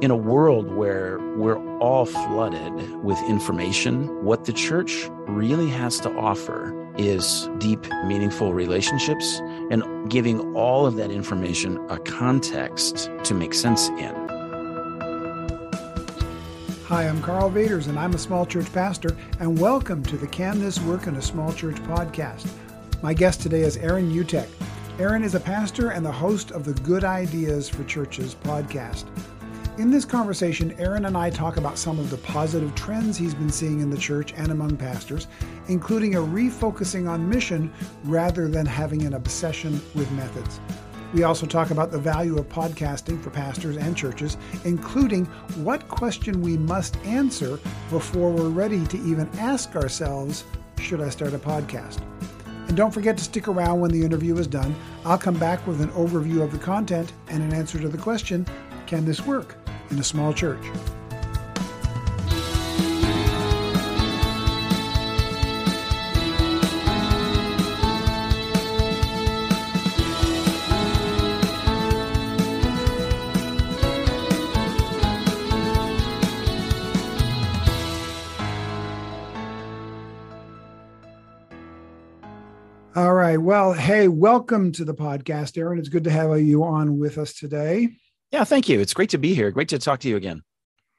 In a world where we're all flooded with information, what the church really has to offer is deep, meaningful relationships and giving all of that information a context to make sense in. Hi, I'm Karl Vaters, and I'm a small church pastor, and welcome to the Can This Work in a Small Church podcast. My guest today is Aaron Utecht. Aaron is a pastor and the host of the Good Ideas for Churches podcast. In this conversation, Aaron and I talk about some of the positive trends he's been seeing in the church and among pastors, including a refocusing on mission rather than having an obsession with methods. We also talk about the value of podcasting for pastors and churches, including what question we must answer before we're ready to even ask ourselves, should I start a podcast? And don't forget to stick around when the interview is done. I'll come back with an overview of the content and an answer to the question Can this work? In a small church. All right. Well, hey, welcome to the podcast, Aaron. It's good to have you on with us today. Yeah, thank you. It's great to be here. Great to talk to you again.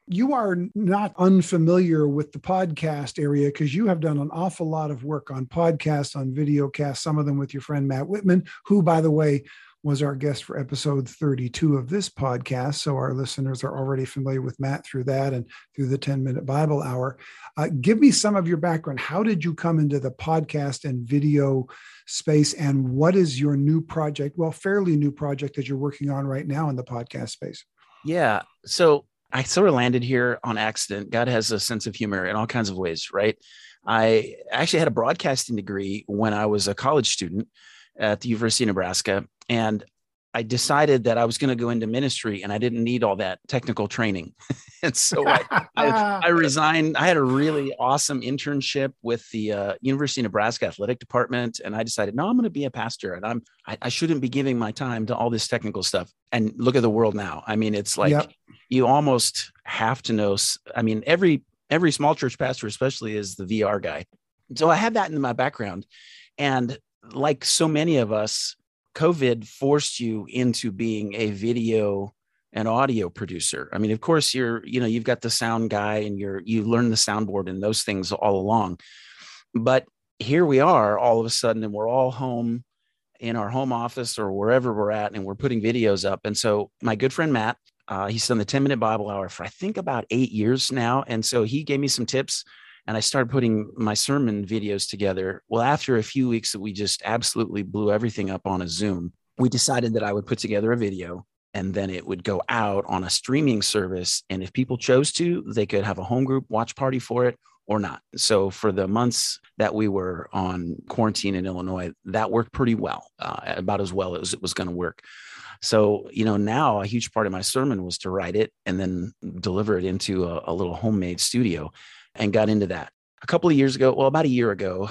You are not unfamiliar with the podcast area because you have done an awful lot of work on podcasts, on videocasts, some of them with your friend Matt Whitman, who, by the way, was our guest for episode 32 of this podcast. So our listeners are already familiar with Matt through that and through the 10 minute Bible hour. Uh, give me some of your background. How did you come into the podcast and video space? And what is your new project? Well fairly new project that you're working on right now in the podcast space. Yeah. So i sort of landed here on accident. God has a sense of humor in all kinds of ways right? I actually had a broadcasting degree when i was a college student at the university of nebraska and I decided that I was going to go into ministry and I didn't need all that technical training. and so I, I, I, resigned. I had a really awesome internship with the uh, University of Nebraska Athletic Department. And I decided, no, I'm going to be a pastor and I'm, I, I, shouldn't be giving my time to all this technical stuff. And look at the world now. I mean, it's like yep. you almost have to know. I mean, every, every small church pastor, especially is the VR guy. So I had that in my background. And like so many of us, COVID forced you into being a video and audio producer. I mean, of course, you're, you know, you've got the sound guy and you're, you learn the soundboard and those things all along. But here we are all of a sudden, and we're all home in our home office or wherever we're at, and we're putting videos up. And so, my good friend Matt, uh, he's done the 10 minute Bible hour for I think about eight years now. And so, he gave me some tips and I started putting my sermon videos together. Well, after a few weeks that we just absolutely blew everything up on a Zoom, we decided that I would put together a video and then it would go out on a streaming service. And if people chose to, they could have a home group watch party for it or not. So for the months that we were on quarantine in Illinois, that worked pretty well, uh, about as well as it was going to work. So, you know, now a huge part of my sermon was to write it and then deliver it into a, a little homemade studio and got into that. A couple of years ago, well, about a year ago,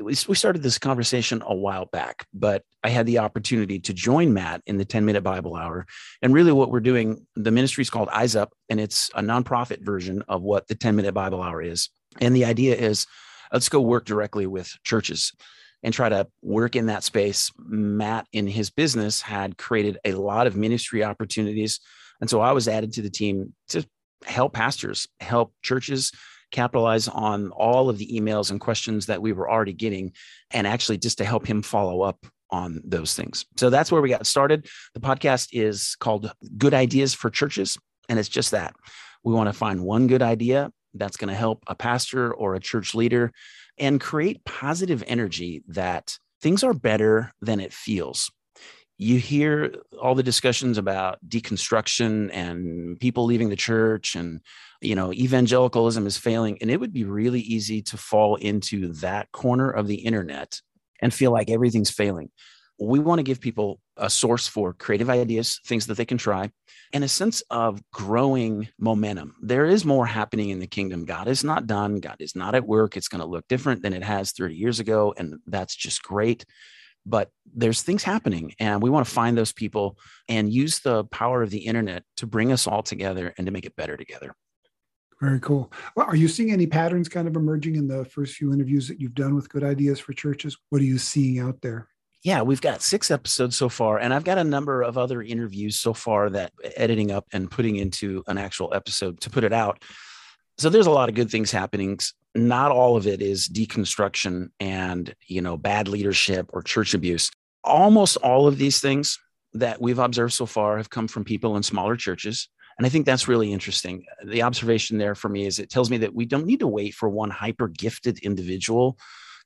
we started this conversation a while back, but I had the opportunity to join Matt in the 10 minute Bible hour. And really, what we're doing, the ministry is called Eyes Up, and it's a nonprofit version of what the 10 minute Bible hour is. And the idea is let's go work directly with churches and try to work in that space. Matt, in his business, had created a lot of ministry opportunities. And so I was added to the team to help pastors, help churches capitalize on all of the emails and questions that we were already getting, and actually just to help him follow up on those things. So that's where we got started. The podcast is called Good Ideas for Churches, and it's just that. We want to find one good idea that's going to help a pastor or a church leader and create positive energy that things are better than it feels you hear all the discussions about deconstruction and people leaving the church and you know evangelicalism is failing and it would be really easy to fall into that corner of the internet and feel like everything's failing we want to give people a source for creative ideas, things that they can try, and a sense of growing momentum. There is more happening in the kingdom. God is not done, God is not at work. It's going to look different than it has 30 years ago. And that's just great. But there's things happening, and we want to find those people and use the power of the internet to bring us all together and to make it better together. Very cool. Well, are you seeing any patterns kind of emerging in the first few interviews that you've done with Good Ideas for Churches? What are you seeing out there? yeah, we've got six episodes so far, and I've got a number of other interviews so far that editing up and putting into an actual episode to put it out. So there's a lot of good things happening. Not all of it is deconstruction and you know bad leadership or church abuse. Almost all of these things that we've observed so far have come from people in smaller churches. And I think that's really interesting. The observation there for me is it tells me that we don't need to wait for one hyper gifted individual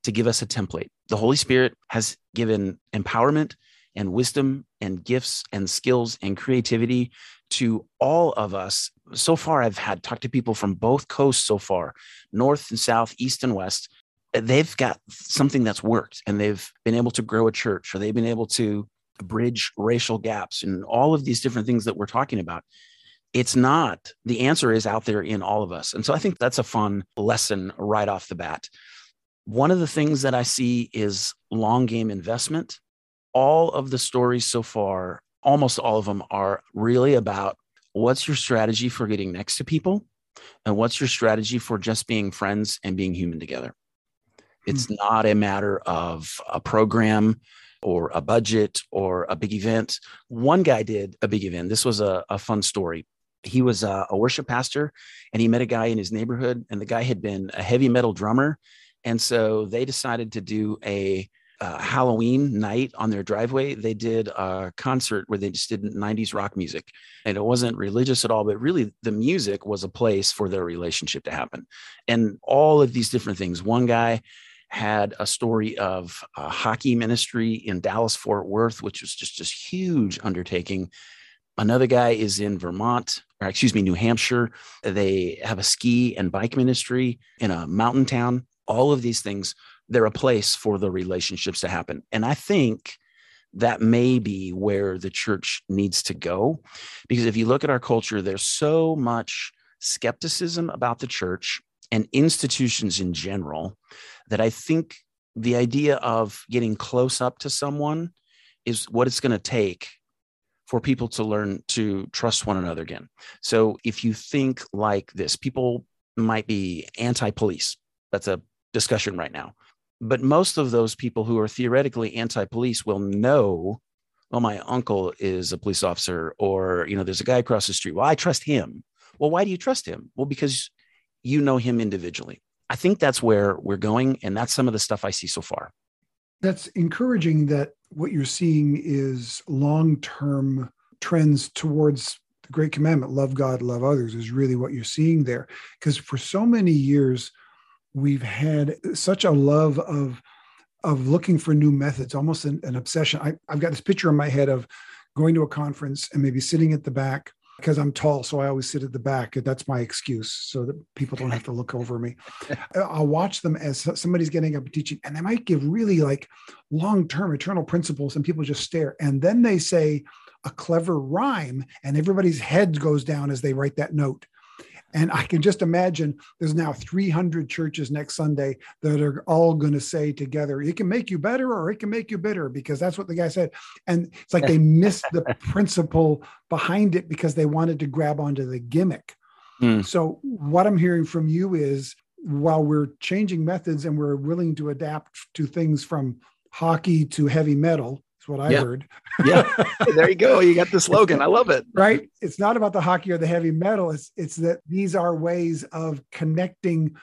to give us a template. The Holy Spirit has given empowerment and wisdom and gifts and skills and creativity to all of us. So far, I've had talked to people from both coasts so far, north and south, east and west. They've got something that's worked and they've been able to grow a church or they've been able to bridge racial gaps and all of these different things that we're talking about. It's not, the answer is out there in all of us. And so I think that's a fun lesson right off the bat. One of the things that I see is long game investment. All of the stories so far, almost all of them are really about what's your strategy for getting next to people and what's your strategy for just being friends and being human together. It's mm-hmm. not a matter of a program or a budget or a big event. One guy did a big event. This was a, a fun story. He was a, a worship pastor and he met a guy in his neighborhood, and the guy had been a heavy metal drummer and so they decided to do a uh, Halloween night on their driveway. They did a concert where they just did 90s rock music. And it wasn't religious at all, but really the music was a place for their relationship to happen. And all of these different things. One guy had a story of a hockey ministry in Dallas, Fort Worth, which was just this huge undertaking. Another guy is in Vermont, or excuse me, New Hampshire. They have a ski and bike ministry in a mountain town all of these things, they're a place for the relationships to happen. And I think that may be where the church needs to go. Because if you look at our culture, there's so much skepticism about the church and institutions in general that I think the idea of getting close up to someone is what it's going to take for people to learn to trust one another again. So if you think like this, people might be anti police. That's a discussion right now. But most of those people who are theoretically anti police will know, well, my uncle is a police officer, or, you know, there's a guy across the street. Well, I trust him. Well, why do you trust him? Well, because you know him individually. I think that's where we're going. And that's some of the stuff I see so far. That's encouraging that what you're seeing is long term trends towards the great commandment love God, love others is really what you're seeing there. Because for so many years, we've had such a love of of looking for new methods, almost an, an obsession. I, I've got this picture in my head of going to a conference and maybe sitting at the back because I'm tall, so I always sit at the back. That's my excuse, so that people don't have to look over me. Uh, I'll watch them as somebody's getting up and teaching, and they might give really like long-term eternal principles, and people just stare. And then they say a clever rhyme, and everybody's head goes down as they write that note. And I can just imagine there's now 300 churches next Sunday that are all going to say together, it can make you better or it can make you bitter, because that's what the guy said. And it's like they missed the principle behind it because they wanted to grab onto the gimmick. Mm. So, what I'm hearing from you is while we're changing methods and we're willing to adapt to things from hockey to heavy metal, what I heard. yeah. There you go. You got the slogan. I love it. Right. It's not about the hockey or the heavy metal. It's it's that these are ways of connecting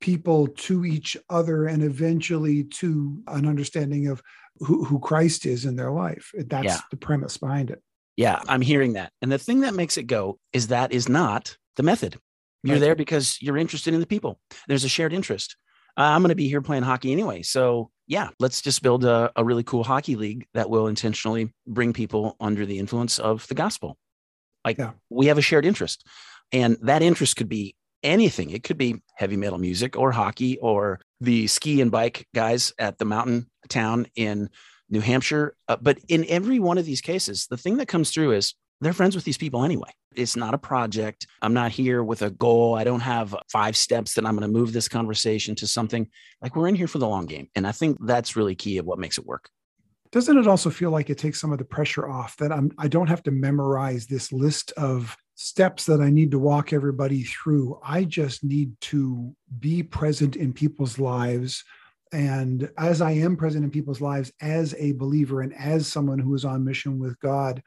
people to each other and eventually to an understanding of who, who Christ is in their life. That's yeah. the premise behind it. Yeah, I'm hearing that. And the thing that makes it go is that is not the method. You're right. there because you're interested in the people. There's a shared interest. Uh, I'm going to be here playing hockey anyway. So yeah, let's just build a, a really cool hockey league that will intentionally bring people under the influence of the gospel. Like yeah. we have a shared interest, and that interest could be anything. It could be heavy metal music or hockey or the ski and bike guys at the mountain town in New Hampshire. Uh, but in every one of these cases, the thing that comes through is they're friends with these people anyway. It's not a project. I'm not here with a goal. I don't have five steps that I'm going to move this conversation to something like we're in here for the long game. And I think that's really key of what makes it work. Doesn't it also feel like it takes some of the pressure off that I'm I don't have to memorize this list of steps that I need to walk everybody through. I just need to be present in people's lives. And as I am present in people's lives as a believer and as someone who is on mission with God,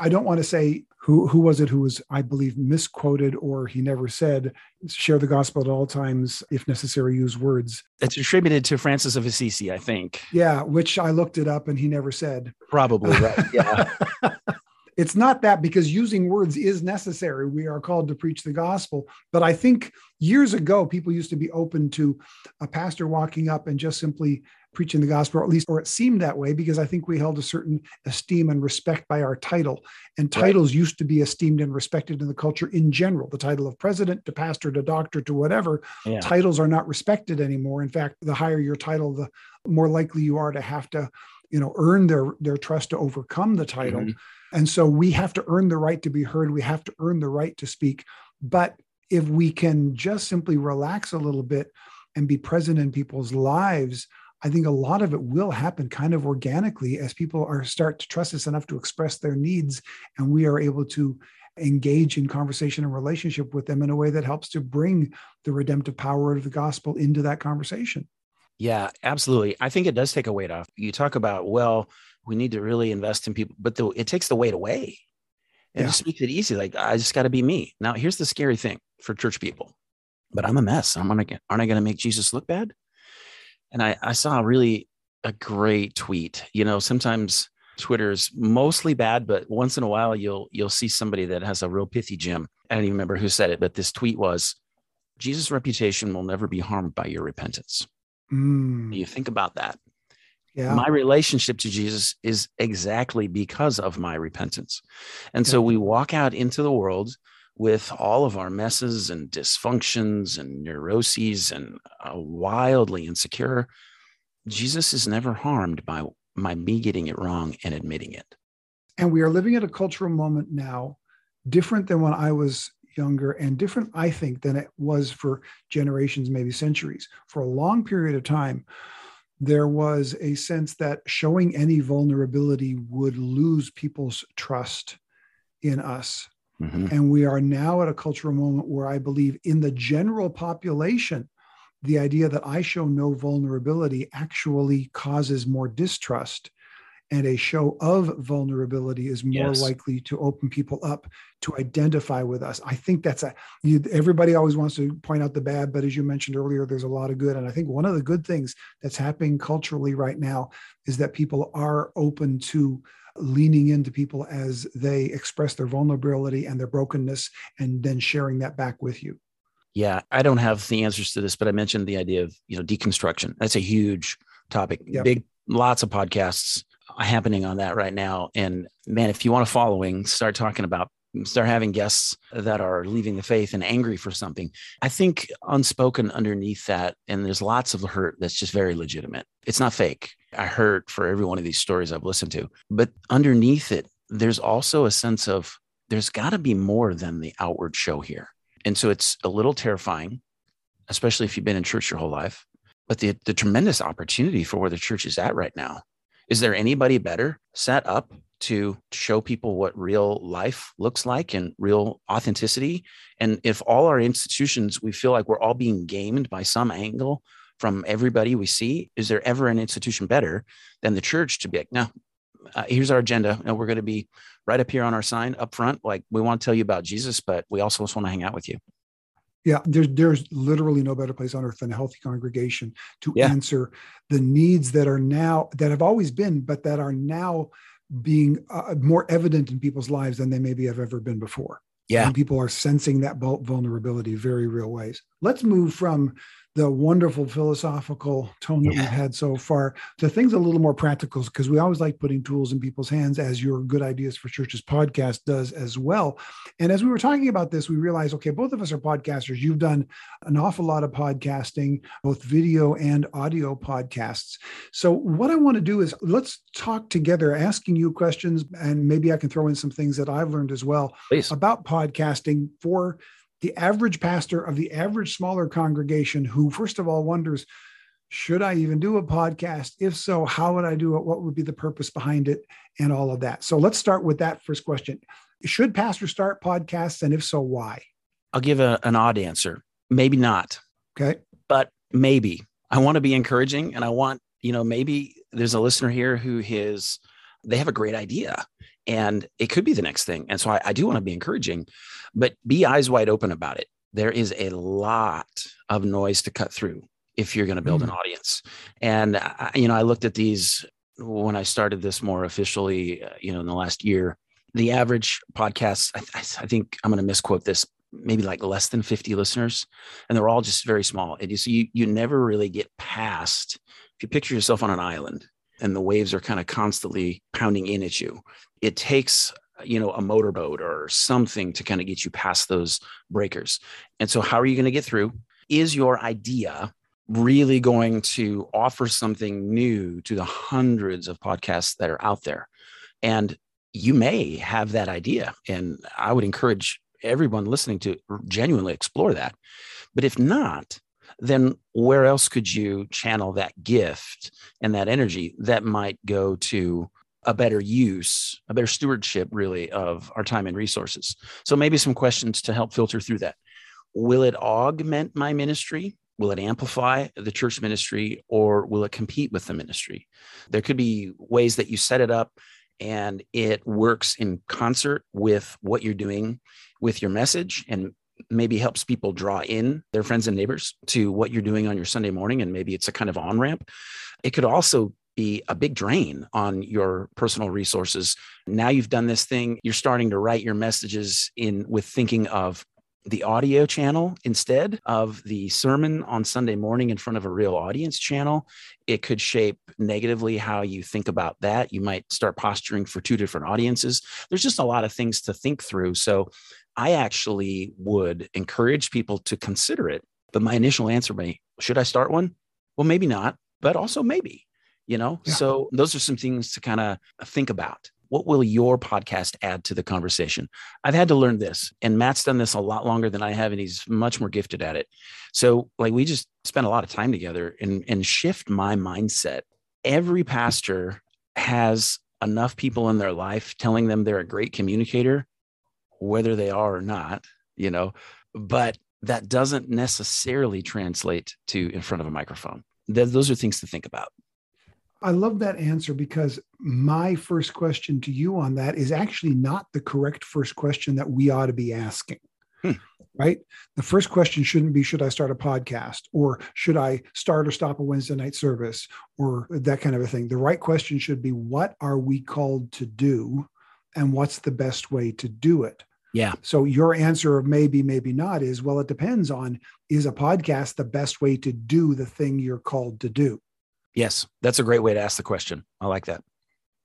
I don't want to say who who was it who was I believe misquoted or he never said share the gospel at all times if necessary use words. It's attributed to Francis of Assisi, I think. Yeah, which I looked it up and he never said. Probably right. Yeah. it's not that because using words is necessary. We are called to preach the gospel. But I think years ago, people used to be open to a pastor walking up and just simply preaching the gospel, or at least, or it seemed that way because I think we held a certain esteem and respect by our title. And titles right. used to be esteemed and respected in the culture in general. The title of president to pastor to doctor to whatever, yeah. titles are not respected anymore. In fact, the higher your title, the more likely you are to have to, you know, earn their their trust to overcome the title. Mm-hmm. And so we have to earn the right to be heard. We have to earn the right to speak. But if we can just simply relax a little bit and be present in people's lives, I think a lot of it will happen kind of organically as people are start to trust us enough to express their needs, and we are able to engage in conversation and relationship with them in a way that helps to bring the redemptive power of the gospel into that conversation. Yeah, absolutely. I think it does take a weight off. You talk about, well, we need to really invest in people, but the, it takes the weight away. It yeah. just makes it easy. Like I just got to be me. Now, here's the scary thing for church people. But I'm a mess. I'm gonna get, aren't I going to make Jesus look bad? and I, I saw really a great tweet. You know, sometimes Twitter's mostly bad, but once in a while you'll you'll see somebody that has a real pithy gem. I don't even remember who said it, but this tweet was Jesus' reputation will never be harmed by your repentance. Mm. You think about that. Yeah. My relationship to Jesus is exactly because of my repentance. And yeah. so we walk out into the world with all of our messes and dysfunctions and neuroses and uh, wildly insecure, Jesus is never harmed by, by me getting it wrong and admitting it. And we are living at a cultural moment now, different than when I was younger and different, I think, than it was for generations, maybe centuries. For a long period of time, there was a sense that showing any vulnerability would lose people's trust in us Mm-hmm. And we are now at a cultural moment where I believe in the general population, the idea that I show no vulnerability actually causes more distrust. And a show of vulnerability is more yes. likely to open people up to identify with us. I think that's a, you, everybody always wants to point out the bad, but as you mentioned earlier, there's a lot of good. And I think one of the good things that's happening culturally right now is that people are open to leaning into people as they express their vulnerability and their brokenness and then sharing that back with you yeah i don't have the answers to this but i mentioned the idea of you know deconstruction that's a huge topic yep. big lots of podcasts happening on that right now and man if you want a following start talking about start having guests that are leaving the faith and angry for something. I think unspoken underneath that, and there's lots of hurt that's just very legitimate. It's not fake. I hurt for every one of these stories I've listened to, but underneath it, there's also a sense of there's got to be more than the outward show here. And so it's a little terrifying, especially if you've been in church your whole life. But the, the tremendous opportunity for where the church is at right now is there anybody better set up to show people what real life looks like and real authenticity. And if all our institutions, we feel like we're all being gamed by some angle from everybody we see, is there ever an institution better than the church to be like, no, uh, here's our agenda. And we're going to be right up here on our sign up front. Like we want to tell you about Jesus, but we also just want to hang out with you. Yeah, there's there's literally no better place on earth than a healthy congregation to yeah. answer the needs that are now that have always been, but that are now being uh, more evident in people's lives than they maybe have ever been before. Yeah. And people are sensing that vulnerability very real ways. let's move from the wonderful philosophical tone that yeah. we've had so far to things a little more practical because we always like putting tools in people's hands as your good ideas for churches podcast does as well and as we were talking about this we realized okay both of us are podcasters you've done an awful lot of podcasting both video and audio podcasts so what i want to do is let's talk together asking you questions and maybe i can throw in some things that i've learned as well Please. about podcasting for the average pastor of the average smaller congregation who, first of all, wonders, should I even do a podcast? If so, how would I do it? What would be the purpose behind it? And all of that. So let's start with that first question. Should pastors start podcasts? And if so, why? I'll give a, an odd answer. Maybe not. Okay. But maybe. I want to be encouraging and I want, you know, maybe there's a listener here who is, they have a great idea and it could be the next thing. And so I, I do want to be encouraging, but be eyes wide open about it. There is a lot of noise to cut through if you're going to build mm. an audience. And I, you know, I looked at these when I started this more officially, uh, you know, in the last year. The average podcast, I, I think I'm going to misquote this, maybe like less than 50 listeners, and they're all just very small. And you see, you, you never really get past. If you picture yourself on an island and the waves are kind of constantly pounding in at you, it takes you know a motorboat or something to kind of get you past those breakers. And so how are you going to get through? Is your idea really going to offer something new to the hundreds of podcasts that are out there? And you may have that idea and i would encourage everyone listening to genuinely explore that. But if not then where else could you channel that gift and that energy that might go to a better use, a better stewardship, really, of our time and resources. So, maybe some questions to help filter through that. Will it augment my ministry? Will it amplify the church ministry or will it compete with the ministry? There could be ways that you set it up and it works in concert with what you're doing with your message and maybe helps people draw in their friends and neighbors to what you're doing on your Sunday morning. And maybe it's a kind of on ramp. It could also be a big drain on your personal resources. Now you've done this thing, you're starting to write your messages in with thinking of the audio channel instead of the sermon on Sunday morning in front of a real audience channel. It could shape negatively how you think about that. You might start posturing for two different audiences. There's just a lot of things to think through. So I actually would encourage people to consider it. But my initial answer may should I start one? Well, maybe not, but also maybe you know? Yeah. so those are some things to kind of think about. What will your podcast add to the conversation? I've had to learn this and matt's done this a lot longer than i have and he's much more gifted at it. So like we just spent a lot of time together and and shift my mindset. Every pastor has enough people in their life telling them they're a great communicator whether they are or not you know? But that doesn't necessarily translate to in front of a microphone. Th- those are things to think about I love that answer because my first question to you on that is actually not the correct first question that we ought to be asking. Hmm. Right? The first question shouldn't be Should I start a podcast? Or should I start or stop a Wednesday night service? Or that kind of a thing. The right question should be What are we called to do? And what's the best way to do it? Yeah. So your answer of maybe, maybe not is well, it depends on is a podcast the best way to do the thing you're called to do? Yes, that's a great way to ask the question. I like that.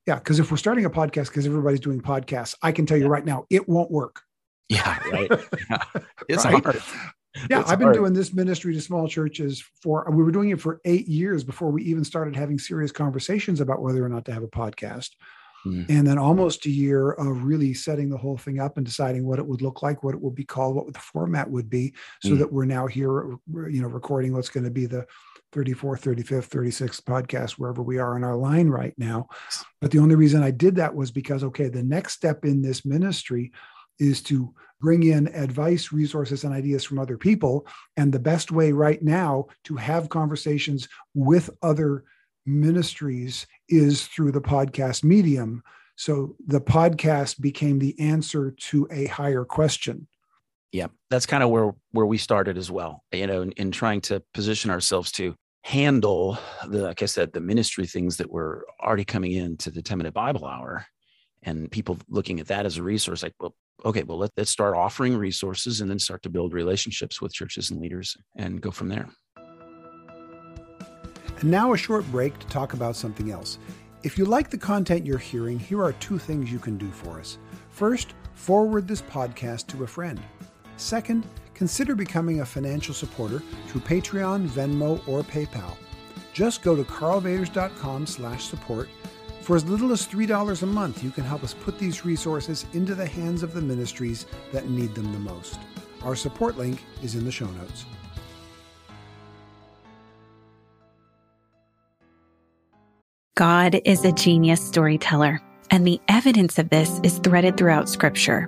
Yeah, because if we're starting a podcast because everybody's doing podcasts, I can tell you yeah. right now, it won't work. Yeah, right. Yeah. It's right? hard. Yeah, it's I've been hard. doing this ministry to small churches for we were doing it for eight years before we even started having serious conversations about whether or not to have a podcast. Mm. And then almost a year of really setting the whole thing up and deciding what it would look like, what it would be called, what the format would be, so mm. that we're now here, you know, recording what's going to be the 34th, 35th, 36th podcast, wherever we are in our line right now. But the only reason I did that was because, okay, the next step in this ministry is to bring in advice, resources, and ideas from other people. And the best way right now to have conversations with other ministries is through the podcast medium. So the podcast became the answer to a higher question yeah that's kind of where where we started as well you know in, in, trying to position ourselves to handle the like i said the ministry things that were already coming into the 10 minute bible hour and people looking at that as a resource like well okay well let, let's start offering resources and then start to build relationships with churches and leaders and go from there. And now a short break to talk about something else. If you like the content you're hearing here are two things you can do for us. First forward this podcast to a friend. Second consider becoming a financial supporter through patreon venmo or paypal just go to karlvaters.com slash support for as little as $3 a month, you can help us put these resources into the hands of the ministries that need them the most. Our support link is in the show notes. God is a genius storyteller, and the evidence of this is threaded throughout Scripture.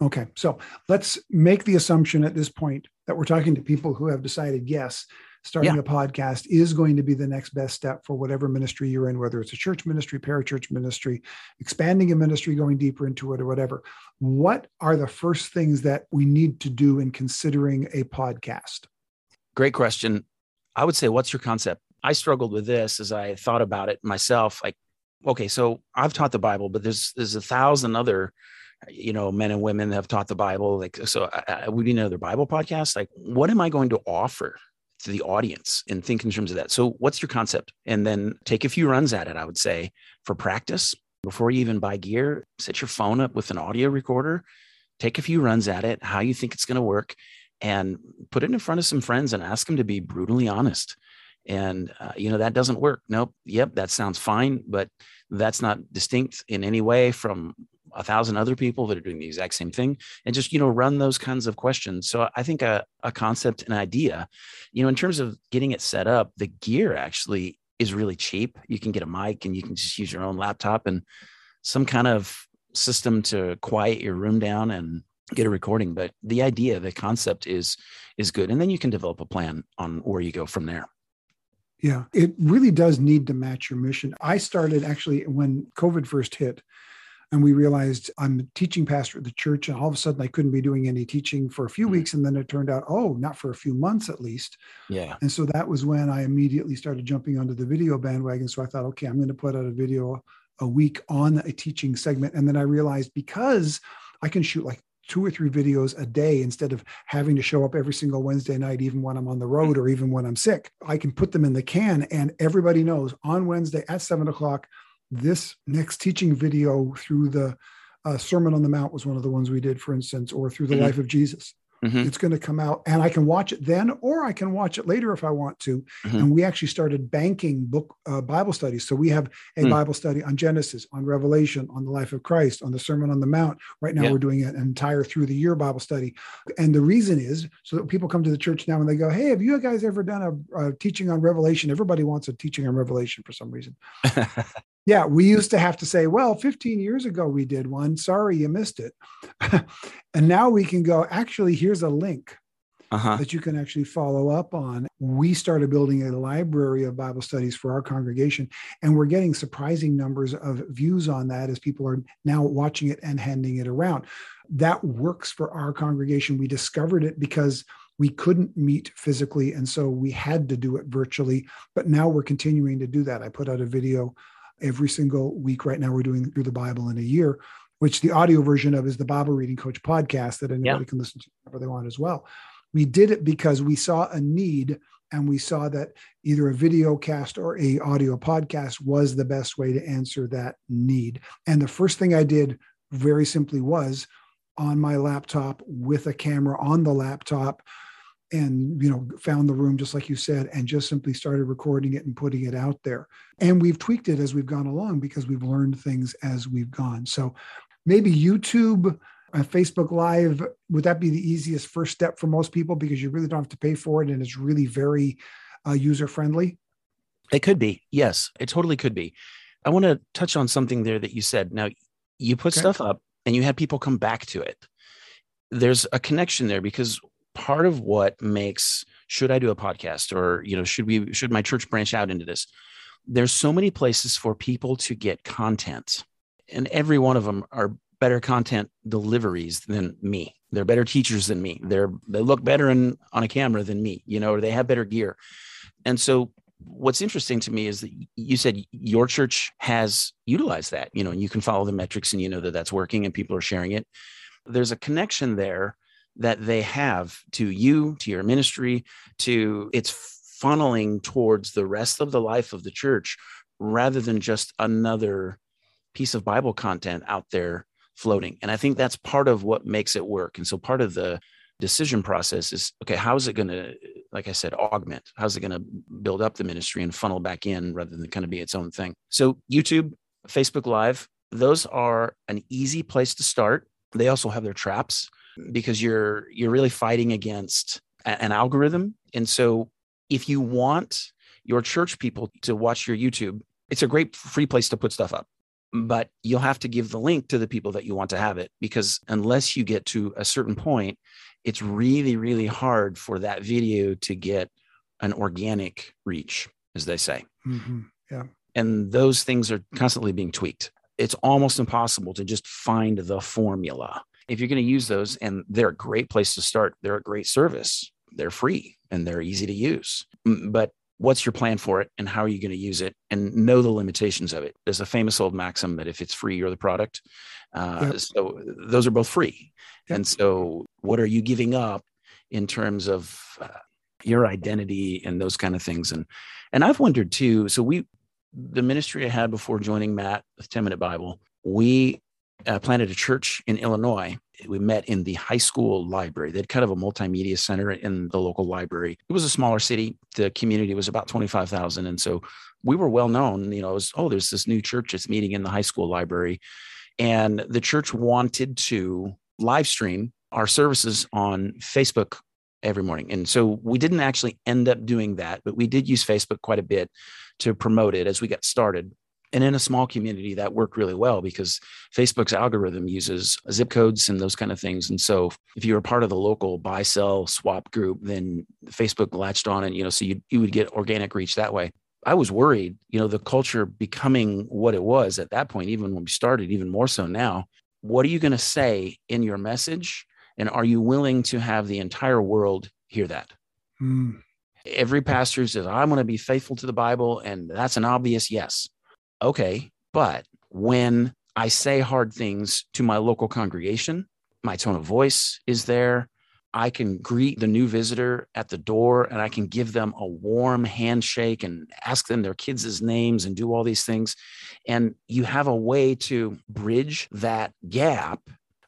Okay, so let's make the assumption at this point that we're talking to people who have decided, yes, starting yeah. a podcast is going to be the next best step for whatever ministry you're in, whether it's a church ministry, parachurch ministry, expanding a ministry, going deeper into it, or whatever. What are the first things that we need to do in considering a podcast? Great question. I would say, what's your concept? I struggled with this as I thought about it myself. Like, okay, so I've taught the Bible, but there's there's a thousand other you know men and women have taught the bible like so I, I, would be another bible podcast like what am i going to offer to the audience and think in terms of that. So, what's your concept? And then take a few runs at it, I would say, for practice. Before you even buy gear, set your phone up with an audio recorder, take a few runs at it, how you think it's going to work, and put it in front of some friends and ask them to be brutally honest. And, uh, you know, that doesn't work. Nope. Yep. That sounds fine, but that's not distinct in any way from a thousand other people that are doing the exact same thing and just you know run those kinds of questions. So i think a, a concept an idea you know in terms of getting it set up the gear actually is really cheap. You can get a mic and you can just use your own laptop and some kind of system to quiet your room down and get a recording. But the idea the concept is is good. And then you can develop a plan on where you go from there. Yeah it really does need to match your mission. I started actually when covid first hit and we realized I'm a teaching pastor at the church, and all of a sudden I couldn't be doing any teaching for a few mm-hmm. weeks. And then it turned out, oh, not for a few months at least. Yeah. And so that was when I immediately started jumping onto the video bandwagon. So I thought, okay, I'm going to put out a video a week on a teaching segment. And then I realized because I can shoot like two or three videos a day instead of having to show up every single Wednesday night, even when I'm on the road or even when I'm sick. I can put them in the can, and everybody knows on Wednesday at seven o'clock, this next teaching video through the uh, Sermon on the Mount was one of the ones we did, for instance, or through the mm-hmm. life of Jesus. Mm-hmm. It's going to come out, and I can watch it then, or I can watch it later if I want to. Mm-hmm. And we actually started banking book uh, Bible studies. So we have a mm. Bible study on Genesis, on Revelation, on the life of Christ, on the Sermon on the Mount. Right now, yeah. we're doing an entire through the year Bible study, and the reason is so that people come to the church now and they go, "Hey, have you guys ever done a, a teaching on Revelation?" Everybody wants a teaching on Revelation for some reason. Yeah, we used to have to say, well, 15 years ago we did one. Sorry, you missed it. and now we can go, actually, here's a link uh-huh. that you can actually follow up on. We started building a library of Bible studies for our congregation, and we're getting surprising numbers of views on that as people are now watching it and handing it around. That works for our congregation. We discovered it because we couldn't meet physically, and so we had to do it virtually. But now we're continuing to do that. I put out a video every single week right now we're doing through the bible in a year which the audio version of is the bible reading coach podcast that anybody can listen to whenever they want as well. We did it because we saw a need and we saw that either a video cast or a audio podcast was the best way to answer that need. And the first thing i did very simply was on my laptop with a camera on the laptop and you know found the room just like you said and just simply started recording it and putting it out there. And we've tweaked it as we've gone along because we've learned things as we've gone. So maybe youtube uh, facebook live would that be the easiest first step for most people? Because you really don't have to pay for it and it's really very uh, user friendly it could be. Yes it totally could be. I want to touch on something there that you said. Now you put okay. stuff up and you had people come back to it. There's a connection there because part of what makes should I do a podcast or you know should we should my church branch out into this? There's so many places for people to get content, and every one of them are better content deliveries than me. They're better teachers than me. They're they look better in, on a camera than me, you know, or they have better gear. And so what's interesting to me is that you said your church has utilized that, you know, and you can follow the metrics and you know that that's working and people are sharing it. There's a connection there that they have to you, to your ministry, to it's funneling towards the rest of the life of the church rather than just another piece of Bible content out there floating. And I think that's part of what makes it work. And so part of the decision process is okay, how is it going to, like I said, augment? How's it going to build up the ministry and funnel back in rather than kind of be its own thing? So, YouTube, Facebook Live, those are an easy place to start. They also have their traps because you're you're really fighting against a, an algorithm. And so if you want your church people to watch your youtube it's a great free place to put stuff up but you'll have to give the link to the people that you want to have it because unless you get to a certain point it's really really hard for that video to get an organic reach as they say. Mm-hmm. yeah. And those things are constantly being tweaked. It's almost impossible to just find the formula if you're going to use those, and they're a great place to start, they're a great service. They're free and they're easy to use. But what's your plan for it and how are you going to use it and know the limitations of it there's a famous old maxim that if it's free you're the product uh, yep. so those are both free yep. and so what are you giving up in terms of uh, your identity and those kind of things and and i've wondered too so we the ministry i had before joining matt with 10 minute bible we uh, planted a church in Illinois. We met in the high school library. They had kind of a multimedia center in the local library. It was a smaller city. The community was about 25,000. And so we were well known, you know, was, oh, there's this new church that's meeting in the high school library. And the church wanted to live stream our services on Facebook every morning. And so we didn't actually end up doing that, but we did use Facebook quite a bit to promote it as we got started and in a small community that worked really well because facebook's algorithm uses zip codes and those kind of things. And so if you were part of the local buy sell swap group then facebook latched on and you know so you, you would get organic reach that way. I was worried you know the culture becoming what it was at that point even when we started even more so now. What are you going to say in your message? And are you willing to have the entire world hear that? Mm. every pastor says i'm going to be faithful to the bible and that's an obvious yes okay, but when I say hard things to my local congregation, my tone of voice is there. I can greet the new visitor at the door and I can give them a warm handshake and ask them their kids' names and do all these things. And you have a way to bridge that gap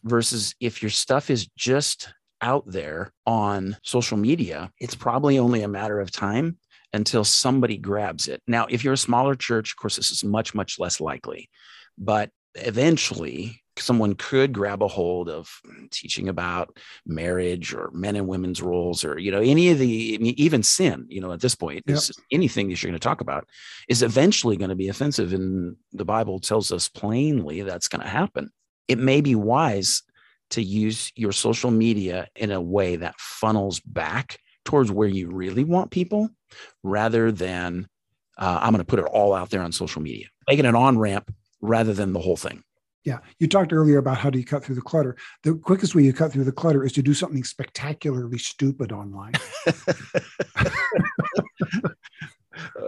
versus if your stuff is just out there on social media, it's probably only a matter of time until somebody grabs it. Now, if you're a smaller church, of course, this is much, much less likely. But eventually, someone could grab a hold of teaching about marriage or men and women's roles or you know any of the I mean, even sin you know at this point yep. is anything that you're going to talk about is eventually going to be offensive and the bible tells us plainly that's going to happen it may be wise to use your social media in a way that funnels back towards where you really want people rather than uh, I'm going to put it all out there on social media, making an on ramp rather than the whole thing. Yeah. You talked earlier about how do you cut through the clutter. The quickest way you cut through the clutter is to do something spectacularly stupid online.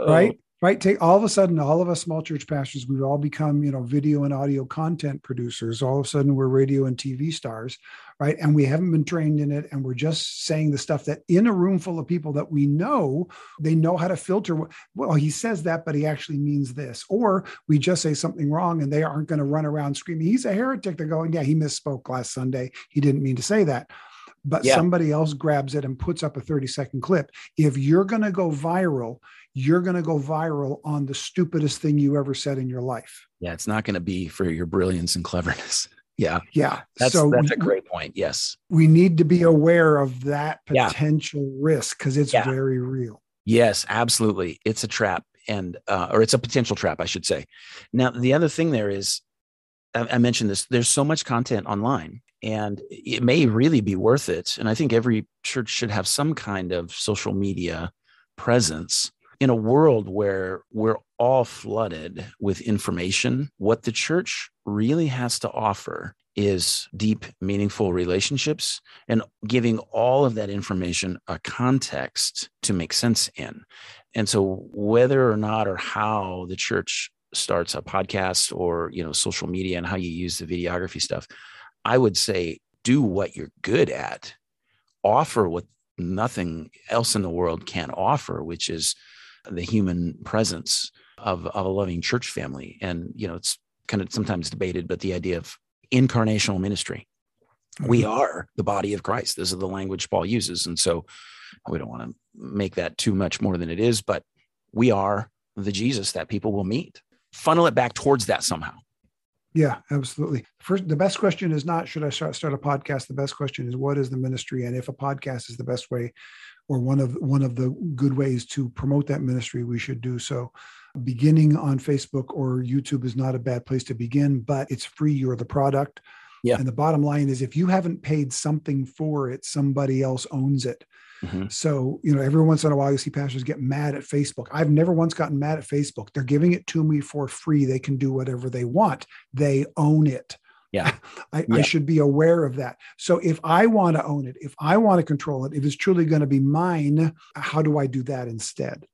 right? Right? Take all of a sudden all of us small church pastors we've all become you know video and audio content producers. All of a sudden we're radio and tv stars right? And we haven't been trained in it and we're just saying the stuff that in a room full of people that we know they know how to filter well he says that but he actually means this. Or we just say something wrong and they aren't going to run around screaming he's a heretic they're going yeah he misspoke last sunday. He didn't mean to say that but Yeah. somebody else grabs it and puts up a 30 second clip. If you're going to go viral, you're going to go viral on the stupidest thing you ever said in your life. Yeah, it's not going to be for your brilliance and cleverness. Yeah, Yeah. that's so that's a great point. Yes, we need to be aware of that Yeah. potential risk because it's Yeah. very real. yes, absolutely. It's a trap, and uh, or it's a potential trap, I should say. Now, the other thing there is, I, I mentioned this. There's so much content online, and it may really be worth it. And I think every church should have some kind of social media presence in a world where we're all flooded with information. What the church really has to offer is deep, meaningful relationships and giving all of that information a context to make sense in. And so, whether or not or how the church starts a podcast or you know social media and how you use the videography stuff, I would say do what you're good at, offer what nothing else in the world can offer, which is the human presence of, of a loving church family. And you know, it's kind of sometimes debated, but the idea of incarnational ministry. We mm-hmm. are the body of Christ. This is the language Paul uses. And so we don't want to make that too much more than it is, but we are the Jesus that people will meet. Funnel it back towards that somehow. Yeah, absolutely. First, the best question is not should I start, start a podcast. The best question is what is the ministry, and if a podcast is the best way, or one of one of the good ways to promote that ministry, we should do so. Beginning on Facebook or YouTube is not a bad place to begin, but it's free. You're the product. Yeah. And the bottom line is, if you haven't paid something for it, somebody else owns it. Mhm. So, you know, every once in a while you see pastors get mad at Facebook. I've never once gotten mad at Facebook. They're giving it to me for free. They can do whatever they want. They own it. Yeah. I, Yeah. I should be aware of that. So if I want to own it, if I want to control it, if it's truly going to be mine, how do I do that instead?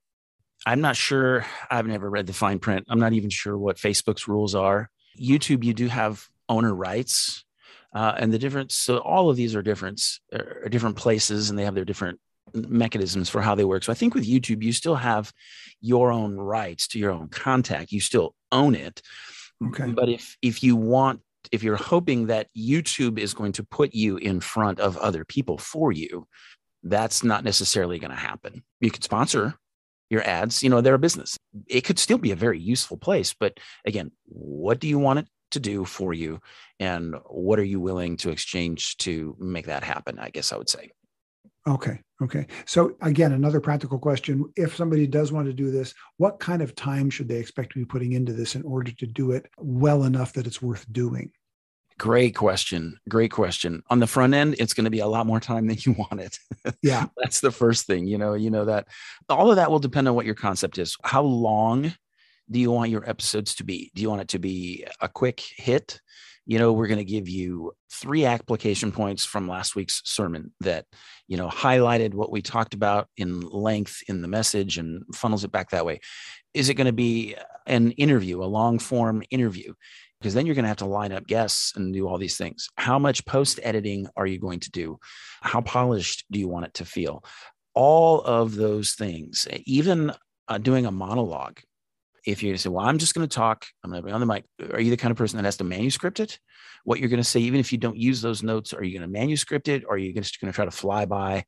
I'm not sure. I've never read the fine print. I'm not even sure what Facebook's rules are. YouTube, you do have owner rights, uh, and the difference. So all of these are different, are different places, and they have their different mechanisms for how they work. So I think with YouTube, you still have your own rights to your own contact. You still own it. Okay. But if if you want, if you're hoping that YouTube is going to put you in front of other people for you, that's not necessarily going to happen. You could sponsor your ads, you know, they're a business. It could still be a very useful place. But again, what do you want it to do for you? And what are you willing to exchange to make that happen? I guess I would say. Okay. Okay. So again, another practical question. If somebody does want to do this, what kind of time should they expect to be putting into this in order to do it well enough that it's worth doing? Great question. Great question. On the front end, it's going to be a lot more time than you want it. Yeah. That's the first thing, you know, you know that all of that will depend on what your concept is. How long do you want your episodes to be? Do you want it to be a quick hit? You know, we're going to give you three application points from last week's sermon that, you know, highlighted what we talked about in length in the message and funnels it back that way. Is it going to be an interview, a long form interview? Because then you're going to have to line up guests and do all these things. How much post editing are you going to do? How polished do you want it to feel? All of those things, even uh, doing a monologue. If you say, Well, I'm just going to talk, I'm going to be on the mic. Are you the kind of person that has to manuscript it? What you're going to say, even if you don't use those notes, are you going to manuscript it? Or are you just going to try to fly by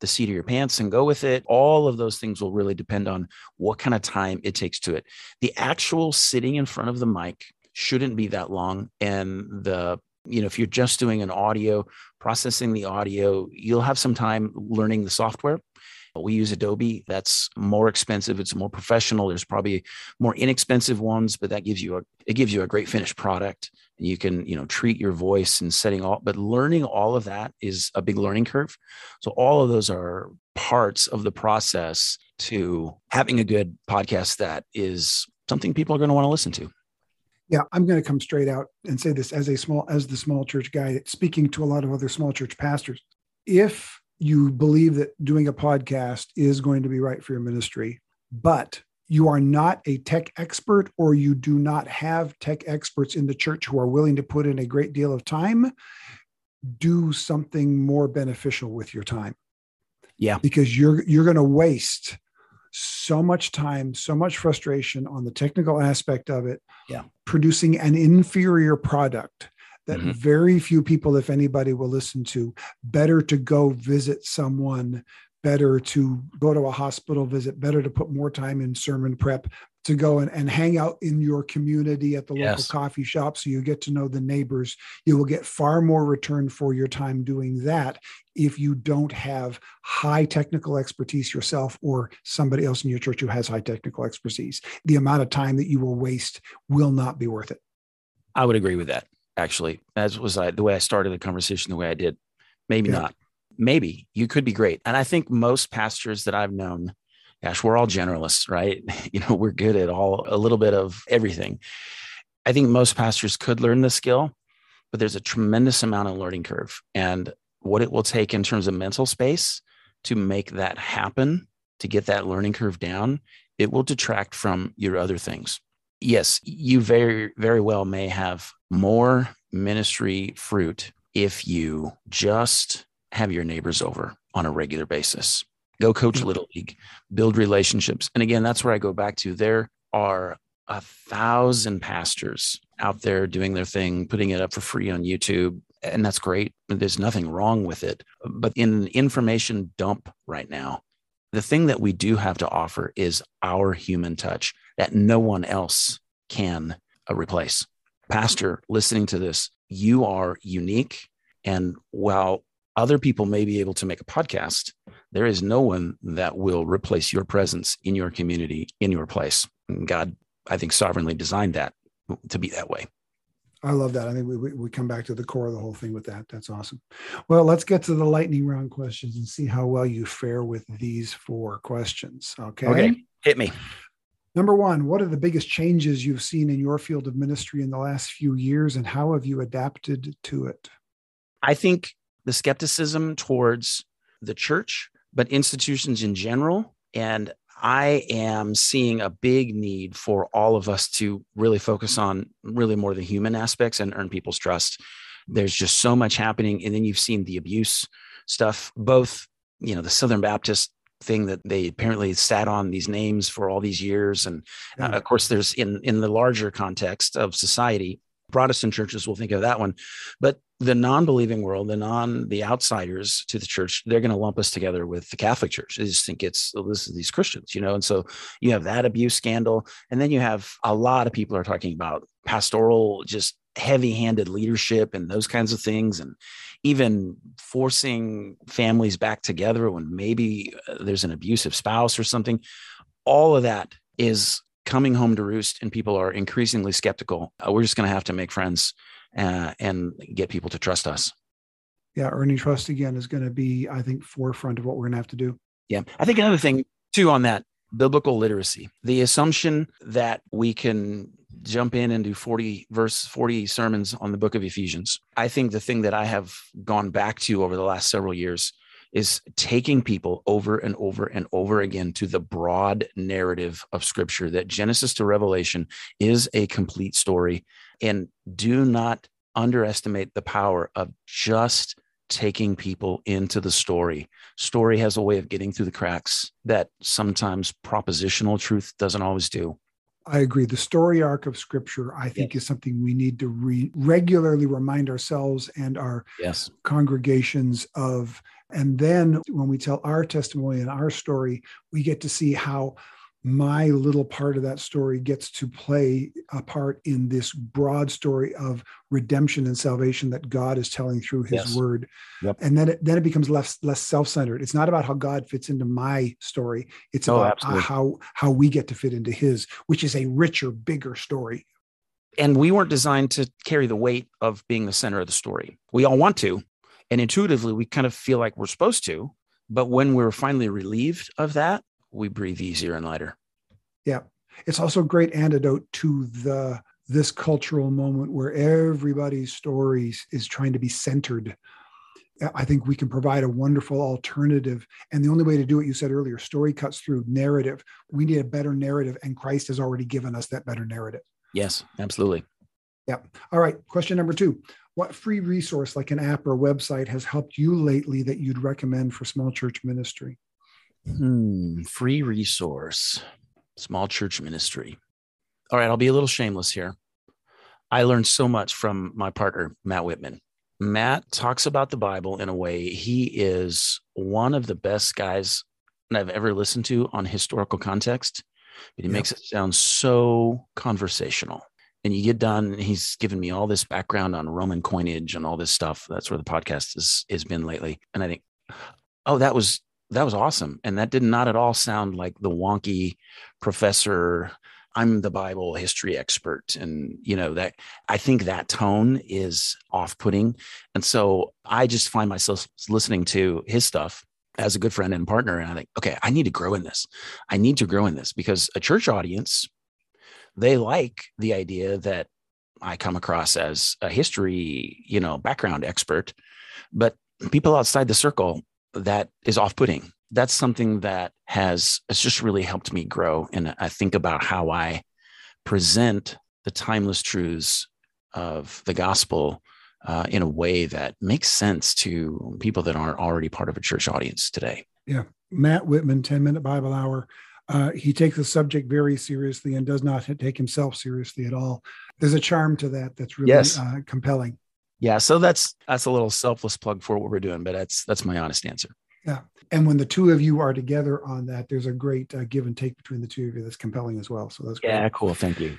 the seat of your pants and go with it? All of those things will really depend on what kind of time it takes to it. The actual sitting in front of the mic shouldn't be that long. And the you know, if you're just doing an audio, processing the audio, you'll have some time learning the software. We use Adobe. That's more expensive. It's more professional. There's probably more inexpensive ones, but that gives you a it gives you a great finished product. And you can, you know, treat your voice and setting all, but learning all of that is a big learning curve. So all of those are parts of the process to having a good podcast that is something people are going to want to listen to. Yeah, I'm going to come straight out and say this as a small as the small church guy speaking to a lot of other small church pastors. If you believe that doing a podcast is going to be right for your ministry, but you are not a tech expert or you do not have tech experts in the church who are willing to put in a great deal of time, do something more beneficial with your time. Yeah. Because you're you're going to waste so much time, so much frustration on the technical aspect of it, Yeah. producing an inferior product that mm-hmm. very few people, if anybody, will listen to. Better to go visit someone, better to go to a hospital visit, better to put more time in sermon prep, to go and, and hang out in your community at the yes. local coffee shop so you get to know the neighbors. You will get far more return for your time doing that if you don't have high technical expertise yourself or somebody else in your church who has high technical expertise. The amount of time that you will waste will not be worth it. I would agree with that, actually. As was I, the way I started the conversation, the way I did. Maybe yeah. not. Maybe you could be great. And I think most pastors that I've known gosh, we're all generalists, right? You know, we're good at all a little bit of everything. I think most pastors could learn the skill, but there's a tremendous amount of learning curve. And what it will take in terms of mental space to make that happen, to get that learning curve down, it will detract from your other things. Yes, you very, very well may have more ministry fruit if you just have your neighbors over on a regular basis. Go coach mm. little league build relationships. And again that's where i go back to. There are a thousand pastors out there doing their thing putting it up for free on youtube and that's great there's nothing wrong with it. But in information dump right now the thing that we do have to offer is our human touch that no one else can uh, replace pastor listening to this you are unique and while other people may be able to make a podcast there is no one that will replace your presence in your community, in your place. God, I think, sovereignly designed that to be that way. I love that. I think we, we, we come back to the core of the whole thing with that. That's awesome. Well, let's get to the lightning round questions and see how well you fare with these four questions. Okay. Okay. Hit me. Number one, what are the biggest changes you've seen in your field of ministry in the last few years and how have you adapted to it? I think the skepticism towards the church but institutions in general. And I am seeing a big need for all of us to really focus on really more the human aspects and earn people's trust. There's just so much happening. And then you've seen the abuse stuff, both, you know, the Southern Baptist thing that they apparently sat on these names for all these years. And uh, of course, there's in, in the larger context of society, Protestant churches will think of that one. But the non-believing world, the non, the outsiders to the church, they're going to lump us together with the Catholic Church. They just think it's oh, this is these Christians, you know. And so you have that abuse scandal, and then you have a lot of people are talking about pastoral, just heavy-handed leadership and those kinds of things, and even forcing families back together when maybe uh, there's an abusive spouse or something. All of that is coming home to roost and people are increasingly skeptical, uh, we're just going to have to make friends uh, and get people to trust us. Yeah, earning trust again is going to be, I think, forefront of what we're going to have to do. Yeah. I think another thing, too, on that biblical literacy, the assumption that we can jump in and do 40 verse 40 sermons on the book of Ephesians. I think the thing that I have gone back to over the last several years is taking people over and over and over again to the broad narrative of scripture that Genesis to Revelation is a complete story. And do not underestimate the power of just taking people into the story. Story has a way of getting through the cracks that sometimes propositional truth doesn't always do. I agree. The story arc of scripture, I think, yes. is something we need to re- regularly remind ourselves and our yes. congregations of and then when we tell our testimony and our story, we get to see how my little part of that story gets to play a part in this broad story of redemption and salvation that God is telling through his yes. word. Yep. And then it, then it becomes less less self-centered. It's not about how God fits into my story. It's oh, about absolutely. how how we get to fit into his, which is a richer, bigger story. And we weren't designed to carry the weight of being the center of the story. We all want to, and intuitively, we kind of feel like we're supposed to. But when we're finally relieved of that, we breathe easier and lighter. Yeah. It's also a great antidote to the this cultural moment where everybody's stories is trying to be centered. I think we can provide a wonderful alternative. And the only way to do it, you said earlier, story cuts through narrative. We need a better narrative, and Christ has already given us that better narrative. Yes, absolutely. Yeah. All right. Question number two what free resource like an app or website has helped you lately that you'd recommend for small church ministry hmm free resource small church ministry all right i'll be a little shameless here I learned so much from my partner, Matt Whitman. Matt talks about the Bible in a way he is one of the best guys I've ever listened to on historical context, but he yep. makes it sound so conversational. And you get done, he's given me all this background on Roman coinage and all this stuff. That's where the podcast has, has been lately. And I think, oh, that was that was awesome. And that did not at all sound like the wonky professor I'm the Bible history expert. And, you know, that I think that tone is off putting. And so I just find myself listening to his stuff as a good friend and partner. And I think, okay, I need to grow in this. I need to grow in this because a church audience, they like the idea that I come across as a history, you know, background expert. But people outside the circle, that is off putting that's something that has it's just really helped me grow. And i think about how i present the timeless truths of the gospel uh, in a way that makes sense to people that aren't already part of a church audience today. Yeah. Matt whitman 10 minute bible hour. Uh, he takes the subject very seriously and does not take himself seriously at all. There's a charm to that that's really yes. uh, compelling yeah so that's that's a little selfless plug for what we're doing but that's that's my honest answer yeah. And when the two of you are together on that, there's a great uh, give and take between the two of you that's compelling as well. So that's great. Yeah, cool. Thank you.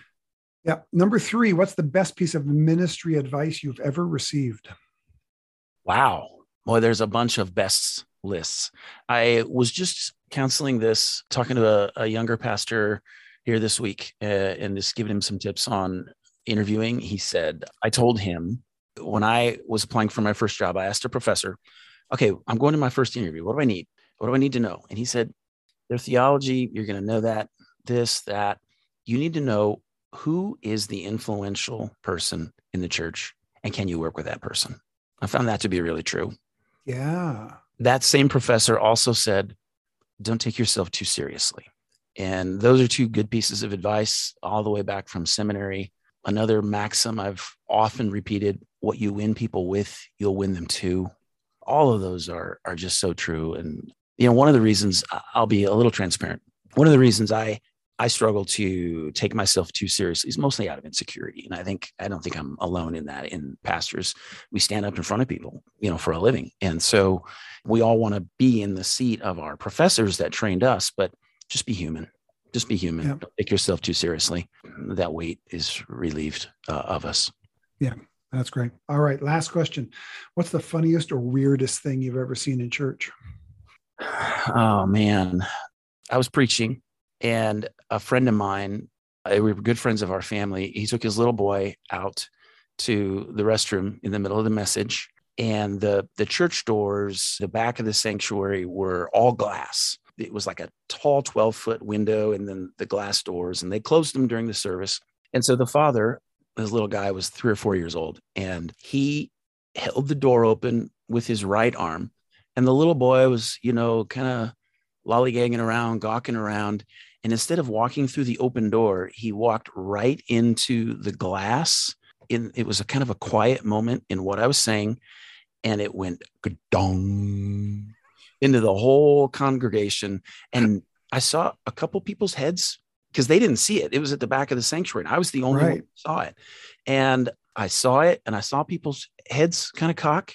Yeah. Number three, what's the best piece of ministry advice you've ever received? Wow. Boy, there's a bunch of best lists. I was just counseling this, talking to a, a younger pastor here this week, uh, and just giving him some tips on interviewing. He said, I told him when I was applying for my first job, I asked a professor, okay, I'm going to my first interview. What do I need? What do I need to know? And he said, their theology, you're going to know that, this, that. You need to know who is the influential person in the church and can you work with that person? I found that to be really true. Yeah. That same professor also said, don't take yourself too seriously. And those are two good pieces of advice all the way back from seminary. Another maxim I've often repeated what you win people with, you'll win them too all of those are are just so true. And you know one of the reasons i'll be a little transparent. One of the reasons i i struggle to take myself too seriously is mostly out of insecurity. And i think i don't think i'm alone in that. In pastors we stand up in front of people you know for a living. And so we all want to be in the seat of our professors that trained us but just be human just be human yeah. don't take yourself too seriously that weight is relieved uh, of us yeah that's great. All right. Last question. What's the funniest or weirdest thing you've ever seen in church? Oh, man. I was preaching, and a friend of mine, uh, we were good friends of our family, he took his little boy out to the restroom in the middle of the message. And the, the church doors, the back of the sanctuary were all glass. It was like a tall 12 foot window and then the glass doors, and they closed them during the service. And so the father this little guy was three or four years old, and he held the door open with his right arm. And the little boy was, you know, kind of lollygagging around, gawking around. And instead of walking through the open door, he walked right into the glass. In it was a kind of a quiet moment in what I was saying, and it went dong into the whole congregation. And I saw a couple people's heads because they didn't see it. It was at the back of the sanctuary. And I was the only right. one who saw it. And I saw it and I saw people's heads kind of cock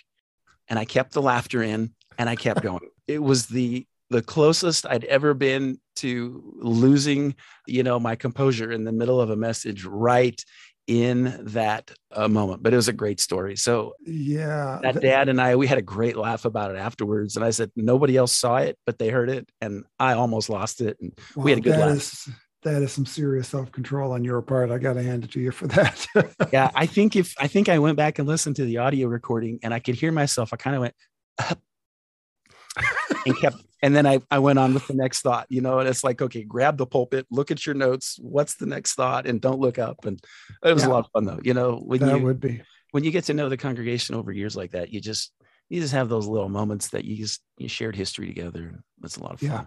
and I kept the laughter in and I kept going. it was the the closest I'd ever been to losing, you know, my composure in the middle of a message right in that uh, moment. But it was a great story. So yeah, that dad and I we had a great laugh about it afterwards. And I said nobody else saw it, but they heard it, and I almost lost it. And well, we had a good laugh. Is, that is some serious self-control on your part. I got to hand it to you for that. yeah, I think if I think I went back and listened to the audio recording and I could hear myself, I kind of went and kept and then I, I went on with the next thought, you know, and it's like, okay, grab the pulpit, look at your notes, what's the next thought, and don't look up. And it was yeah. a lot of fun though, you know, when that you would be when you get to know the congregation over years like that, you just you just have those little moments that you just you shared history together. That's a lot of fun. Yeah.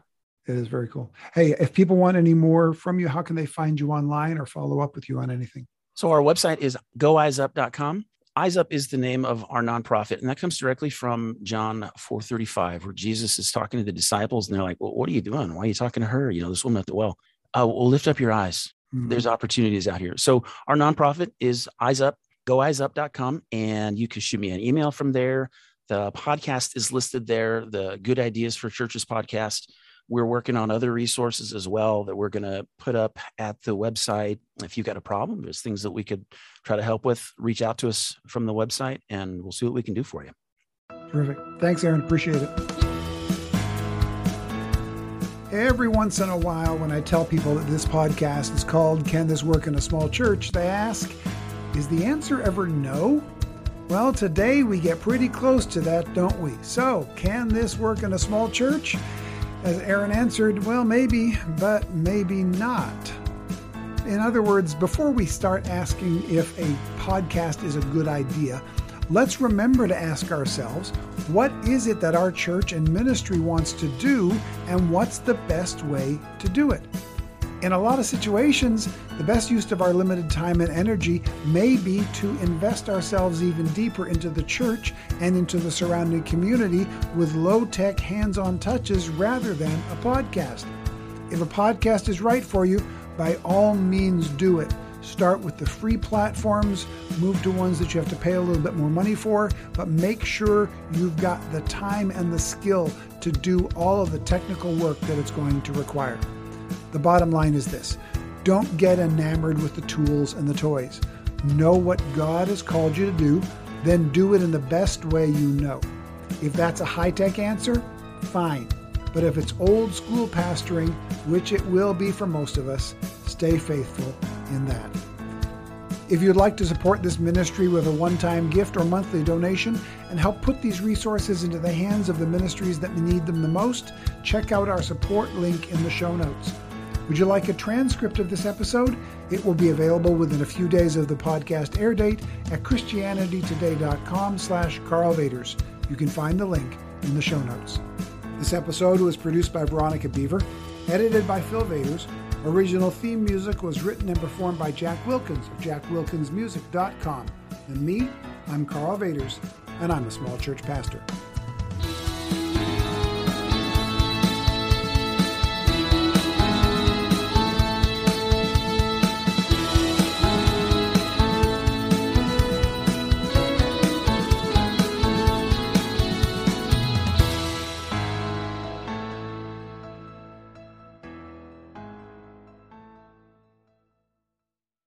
It is very cool. Hey, if people want any more from you, how can they find you online or follow up with you on anything? So our website is goeyesup.com. Eyes Up is the name of our nonprofit, and that comes directly from John 4:35, where Jesus is talking to the disciples, and they're like, "Well, what are you doing? Why are you talking to her? You know, this woman at the well. Uh, well, lift up your eyes Mm-hmm. There's opportunities out here. So our nonprofit is Eyes Up, goeyesup.com, and you can shoot me an email from there. The podcast is listed there, the Good Ideas for Churches podcast. We're working on other resources as well that we're going to put up at the website. If you've got a problem, there's things that we could try to help with, reach out to us from the website and we'll see what we can do for you. Terrific. Thanks, Aaron. Appreciate it. Every once in a while, when I tell people that this podcast is called Can This Work in a Small Church, they ask, Is the answer ever no? Well, today we get pretty close to that, don't we? So, can this work in a small church? As Aaron answered, well, maybe, but maybe not. In other words, before we start asking if a podcast is a good idea, let's remember to ask ourselves what is it that our church and ministry wants to do, and what's the best way to do it? In a lot of situations, the best use of our limited time and energy may be to invest ourselves even deeper into the church and into the surrounding community with low tech, hands on touches rather than a podcast. If a podcast is right for you, by all means do it. Start with the free platforms, move to ones that you have to pay a little bit more money for, but make sure you've got the time and the skill to do all of the technical work that it's going to require. The bottom line is this don't get enamored with the tools and the toys. Know what God has called you to do, then do it in the best way you know. If that's a high tech answer, fine. But if it's old school pastoring, which it will be for most of us, stay faithful in that. If you'd like to support this ministry with a one time gift or monthly donation and help put these resources into the hands of the ministries that need them the most, check out our support link in the show notes. Would you like a transcript of this episode? It will be available within a few days of the podcast air date at christianitytoday.com slash Karl Vaters. You can find the link in the show notes. This episode was produced by Veronica Beaver, edited by Phil Vaters. Original theme music was written and performed by Jack Wilkins of jackwilkinsmusic.com. And me, I'm Karl Vaters, and I'm a small church pastor.